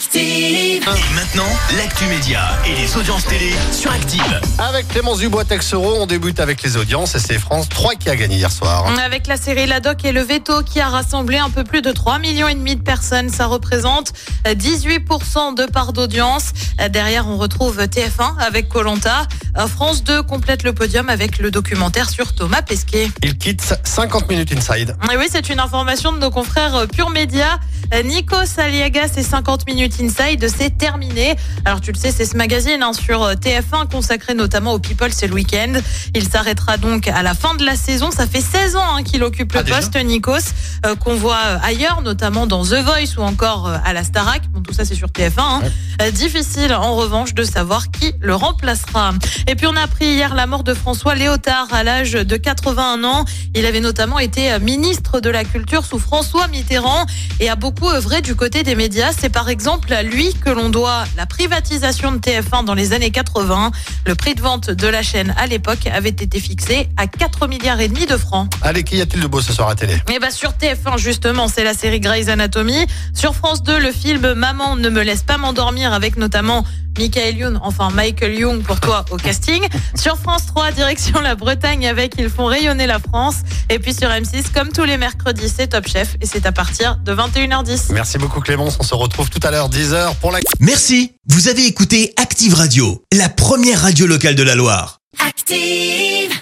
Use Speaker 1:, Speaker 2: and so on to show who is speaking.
Speaker 1: Active.
Speaker 2: Et maintenant, l'actu média et les audiences télé sur Active.
Speaker 3: Avec Clémence Dubois Texero, on débute avec les audiences et c'est France 3 qui a gagné hier soir.
Speaker 4: Avec la série La Doc et le Veto qui a rassemblé un peu plus de 3 millions et demi de personnes, ça représente 18% de part d'audience. Derrière, on retrouve TF1 avec Colanta. France 2 complète le podium avec le documentaire sur Thomas Pesquet.
Speaker 3: Il quitte 50 minutes inside.
Speaker 4: Et oui, c'est une information de nos confrères Pure Média. Nico Saliaga, c'est 50 minutes inside, c'est terminé. Alors tu le sais, c'est ce magazine hein, sur TF1 consacré notamment au People, c'est le week-end. Il s'arrêtera donc à la fin de la saison. Ça fait 16 ans hein, qu'il occupe le
Speaker 3: Ah,
Speaker 4: poste, Nikos, euh, qu'on voit euh, ailleurs, notamment dans The Voice ou encore euh, à la Starac. Bon, tout ça c'est sur TF1. hein. Euh, difficile en revanche de savoir qui le remplacera. Et puis on a appris hier la mort de François Léotard à l'âge de 81 ans. Il avait notamment été euh, ministre de la Culture sous François Mitterrand et a beaucoup œuvré du côté des médias. C'est par exemple à lui que l'on doit la privatisation de TF1 dans les années 80. Le prix de vente de la chaîne à l'époque avait été fixé à 4 milliards et demi de francs.
Speaker 3: Allez, qu'y a-t-il de beau ce soir à télé?
Speaker 4: Et bah sur TF1 justement, c'est la série Grey's Anatomy. Sur France 2, le film Maman ne me laisse pas m'endormir avec notamment Michael Youn, enfin Michael Young pour toi au casting. Sur France 3, direction la Bretagne avec Ils font rayonner la France. Et puis sur M6, comme tous les mercredis, c'est Top Chef et c'est à partir de 21h10.
Speaker 3: Merci beaucoup Clémence, on se retrouve tout à l'heure 10h pour la...
Speaker 2: Merci, vous avez écouté Active Radio, la première radio locale de la Loire.
Speaker 1: Active.